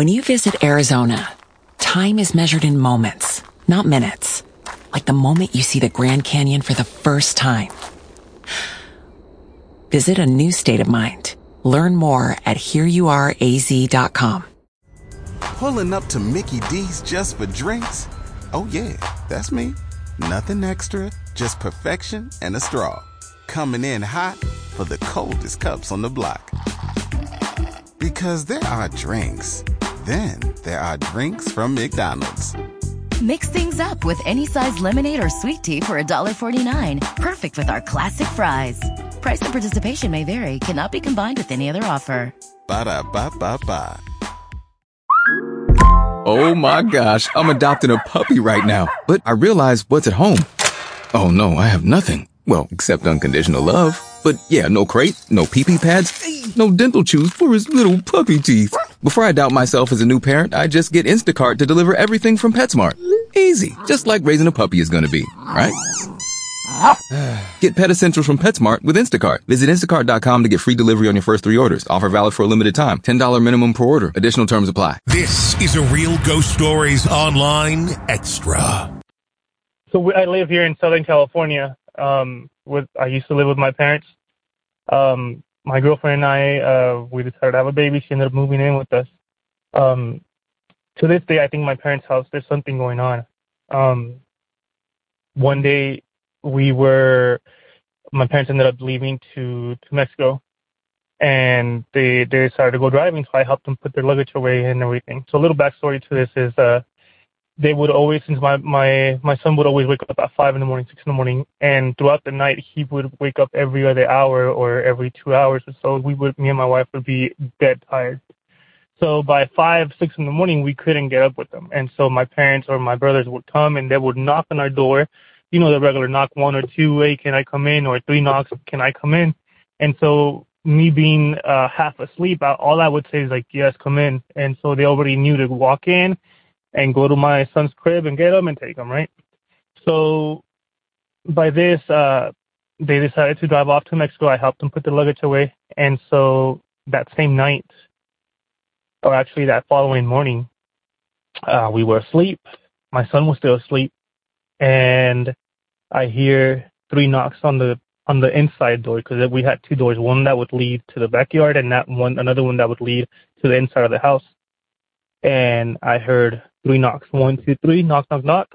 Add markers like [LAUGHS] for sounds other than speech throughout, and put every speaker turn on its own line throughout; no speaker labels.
When you visit Arizona, time is measured in moments, not minutes. Like the moment you see the Grand Canyon for the first time. Visit a new state of mind. Learn more at hereyouareaz.com.
Pulling up to Mickey D's just for drinks? Oh, yeah, that's me. Nothing extra, just perfection and a straw. Coming in hot for the coldest cups on the block. Because there are drinks, then there are drinks from McDonald's.
Mix things up with any size lemonade or sweet tea for $1.49. Perfect with our classic fries. Price and participation may vary, cannot be combined with any other offer.
Ba da ba ba ba.
Oh my gosh, I'm adopting a puppy right now, but I realize what's at home. Oh no, I have nothing. Well, except unconditional love. But yeah, no crate, no pee pee pads, no dental chews for his little puppy teeth. Before I doubt myself as a new parent, I just get Instacart to deliver everything from PetSmart. Easy, just like raising a puppy is gonna be, right? [SIGHS] Get Pet Essentials from PetSmart with Instacart. Visit instacart.com to get free delivery on your first three orders. Offer valid for a limited time. $10 minimum per order. Additional terms apply.
This is a Real Ghost Stories Online Extra.
So I live here in Southern California. Um, with I used to live with my parents. Um, my girlfriend and I, uh, we decided to have a baby. She ended up moving in with us. Um, to this day, I think my parents' house there's something going on. Um, one day, we were my parents ended up leaving to to Mexico, and they they decided to go driving. So I helped them put their luggage away and everything. So a little backstory to this is uh, they would always since my my my son would always wake up at five in the morning, six in the morning, and throughout the night he would wake up every other hour or every two hours or so. We would me and my wife would be dead tired. So by five, six in the morning, we couldn't get up with them. And so my parents or my brothers would come and they would knock on our door you know, the regular knock one or two, hey, can I come in? Or three knocks, can I come in? And so me being uh, half asleep, all I would say is like, yes, come in. And so they already knew to walk in and go to my son's crib and get him and take him, right? So by this, uh, they decided to drive off to Mexico. I helped them put the luggage away. And so that same night, or actually that following morning, uh, we were asleep. My son was still asleep and I hear three knocks on the on the inside door because we had two doors, one that would lead to the backyard and that one another one that would lead to the inside of the house. And I heard three knocks, one, two, three, knock, knock, knock.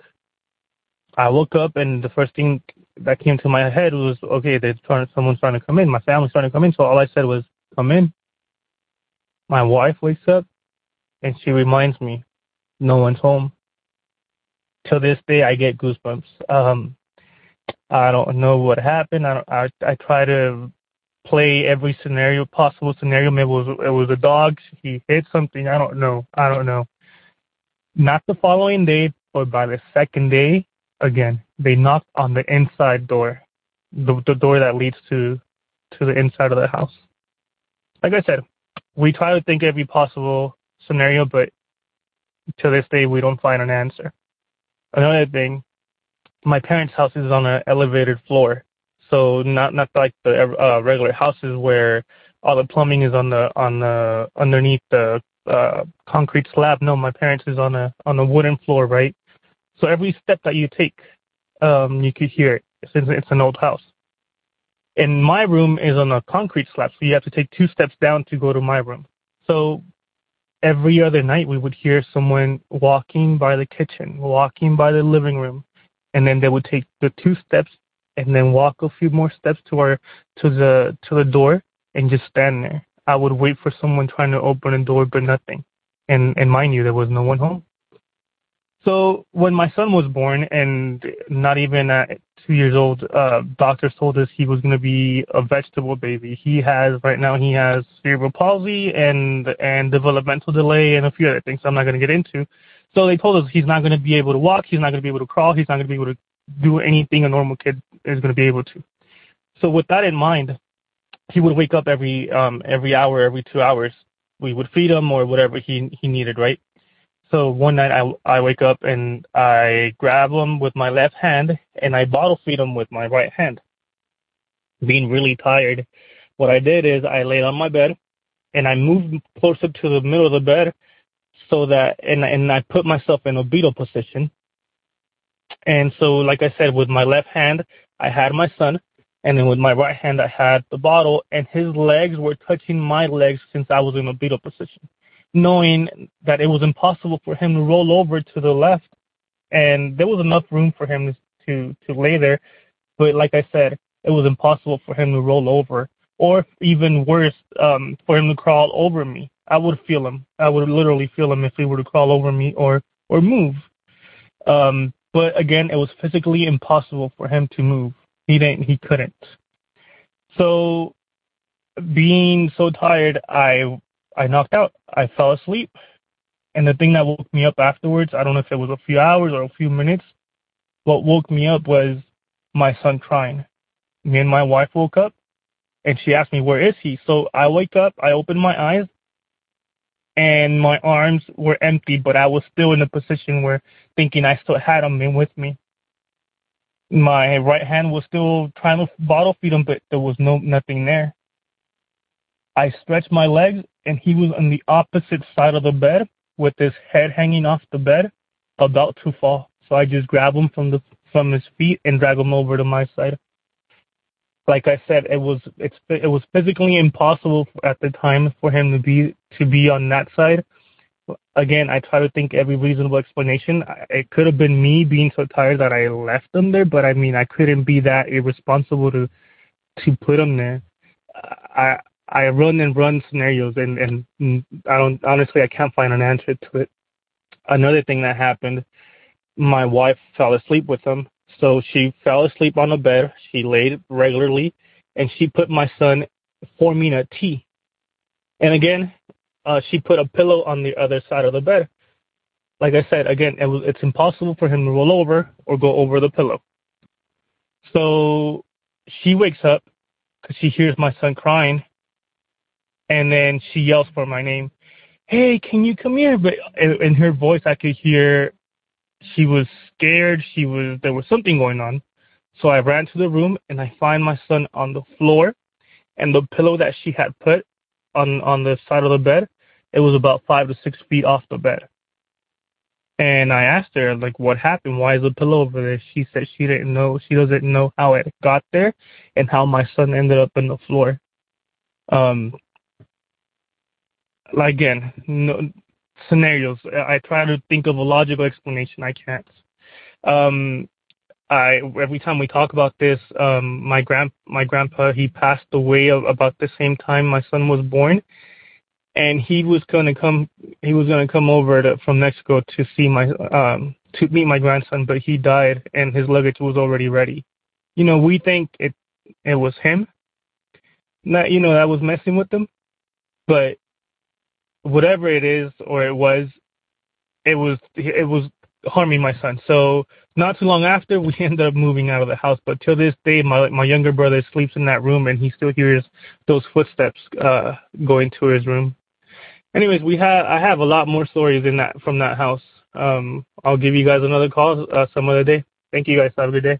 I woke up and the first thing that came to my head was, okay, they're trying, someone's trying to come in. My family's trying to come in. So all I said was, come in. My wife wakes up and she reminds me, no one's home Till this day I get goosebumps. Um, I don't know what happened. I, I I try to play every scenario possible scenario. Maybe it was it was a dog. He hit something. I don't know. I don't know. Not the following day, but by the second day, again they knocked on the inside door, the the door that leads to to the inside of the house. Like I said, we try to think every possible scenario, but to this day we don't find an answer. Another thing, my parents' house is on an elevated floor, so not not like the uh, regular houses where all the plumbing is on the on the underneath the uh, concrete slab. No, my parents is on a on a wooden floor, right? So every step that you take, um, you could hear it since it's an old house. And my room is on a concrete slab, so you have to take two steps down to go to my room. So every other night we would hear someone walking by the kitchen, walking by the living room, and then they would take the two steps and then walk a few more steps to our to the to the door and just stand there. I would wait for someone trying to open a door, but nothing. And and mind you, there was no one home. So when my son was born, and not even at two years old, uh, doctors told us he was going to be a vegetable baby. He has right now he has cerebral palsy and and developmental delay and a few other things I'm not going to get into. So they told us he's not going to be able to walk, he's not going to be able to crawl, he's not going to be able to do anything a normal kid is going to be able to. So with that in mind, he would wake up every um every hour, every two hours. We would feed him or whatever he he needed, right? So one night I, I wake up and I grab him with my left hand and I bottle feed him with my right hand. Being really tired, what I did is I laid on my bed and I moved closer to the middle of the bed so that and and I put myself in a beetle position. And so, like I said, with my left hand, I had my son, and then with my right hand, I had the bottle, and his legs were touching my legs since I was in a beetle position, knowing that it was impossible for him to roll over to the left, and there was enough room for him to to lay there, but like I said, it was impossible for him to roll over, or even worse, um, for him to crawl over me. I would feel him. I would literally feel him if he were to crawl over me or or move. Um, but again, it was physically impossible for him to move. He didn't. He couldn't. So, being so tired, I I knocked out. I fell asleep, and the thing that woke me up afterwards, I don't know if it was a few hours or a few minutes. What woke me up was my son crying. Me and my wife woke up, and she asked me, "Where is he?" So I wake up. I open my eyes, and my arms were empty, but I was still in a position where thinking I still had him in with me. My right hand was still trying to bottle feed him, but there was no nothing there. I stretched my legs, and he was on the opposite side of the bed with his head hanging off the bed, about to fall. So I just grab him from the from his feet and drag him over to my side like I said, it was it's it was physically impossible at the time for him to be to be on that side. Again, I try to think every reasonable explanation. It could have been me being so tired that I left him there, but I mean, I couldn't be that irresponsible to to put him there. I I run and run scenarios, and and I don't honestly I can't find an answer to it. Another thing that happened, my wife fell asleep with him so she fell asleep on the bed. She laid regularly, and she put my son forming a T. And again, uh, she put a pillow on the other side of the bed. Like I said, again, it was, it's impossible for him to roll over or go over the pillow. So she wakes up because she hears my son crying, and then she yells for my name. Hey, can you come here? But in her voice, I could hear she was scared. She was there was something going on. So I ran to the room and I find my son on the floor, and the pillow that she had put on on the side of the bed, it was about five to six feet off the bed. And I asked her like, what happened? Why is the pillow over there? She said she didn't know. She doesn't know how it got there and how my son ended up in the floor. Um, Like again, no, scenarios. I try to think of a logical explanation. I can't. Um, I every time we talk about this, um, my grand my grandpa he passed away about the same time my son was born, and he was gonna come he was gonna come over to, from Mexico to see my um to meet my grandson, but he died and his luggage was already ready. You know, we think it it was him. Not you know that was messing with them, but whatever it is or it was, it was it was harming my son. So not too long after, we [LAUGHS] ended up moving out of the house. But till this day, my my younger brother sleeps in that room, and he still hears those footsteps uh, going to his room. Anyways, we have I have a lot more stories in that from that house. Um, I'll give you guys another call uh, some other day. Thank you guys. Have a good day.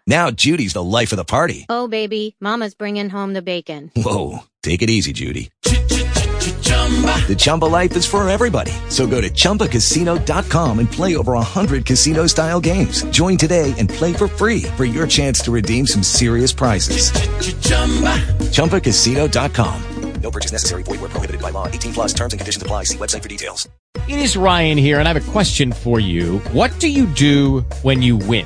Now Judy's the life of the party.
Oh, baby, Mama's bringing home the bacon.
Whoa, take it easy, Judy. The Chumba life is for everybody. So go to ChumbaCasino.com and play over 100 casino style games. Join today and play for free for your chance to redeem some serious prizes. ChumbaCasino.com.
No purchase necessary. Void were prohibited by law. 18 plus terms and conditions apply. See website for details.
It is Ryan here, and I have a question for you. What do you do when you win?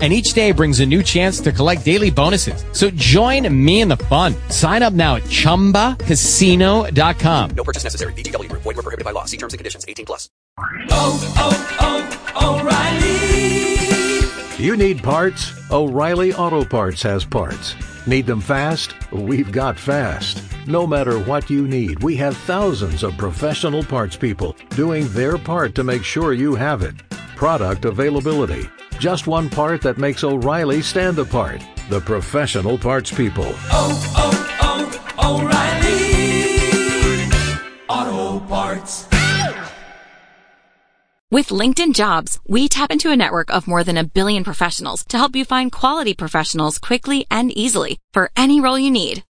And each day brings a new chance to collect daily bonuses. So join me in the fun. Sign up now at ChumbaCasino.com.
No purchase necessary. VGW Group. Void were prohibited by law. See terms and conditions. 18 plus. Oh, oh, oh, O'Reilly.
You need parts? O'Reilly Auto Parts has parts. Need them fast? We've got fast. No matter what you need, we have thousands of professional parts people doing their part to make sure you have it. Product availability. Just one part that makes O'Reilly stand apart. the professional parts people.
Oh, oh, oh, O'Reilly Auto Parts.
With LinkedIn Jobs, we tap into a network of more than a billion professionals to help you find quality professionals quickly and easily for any role you need.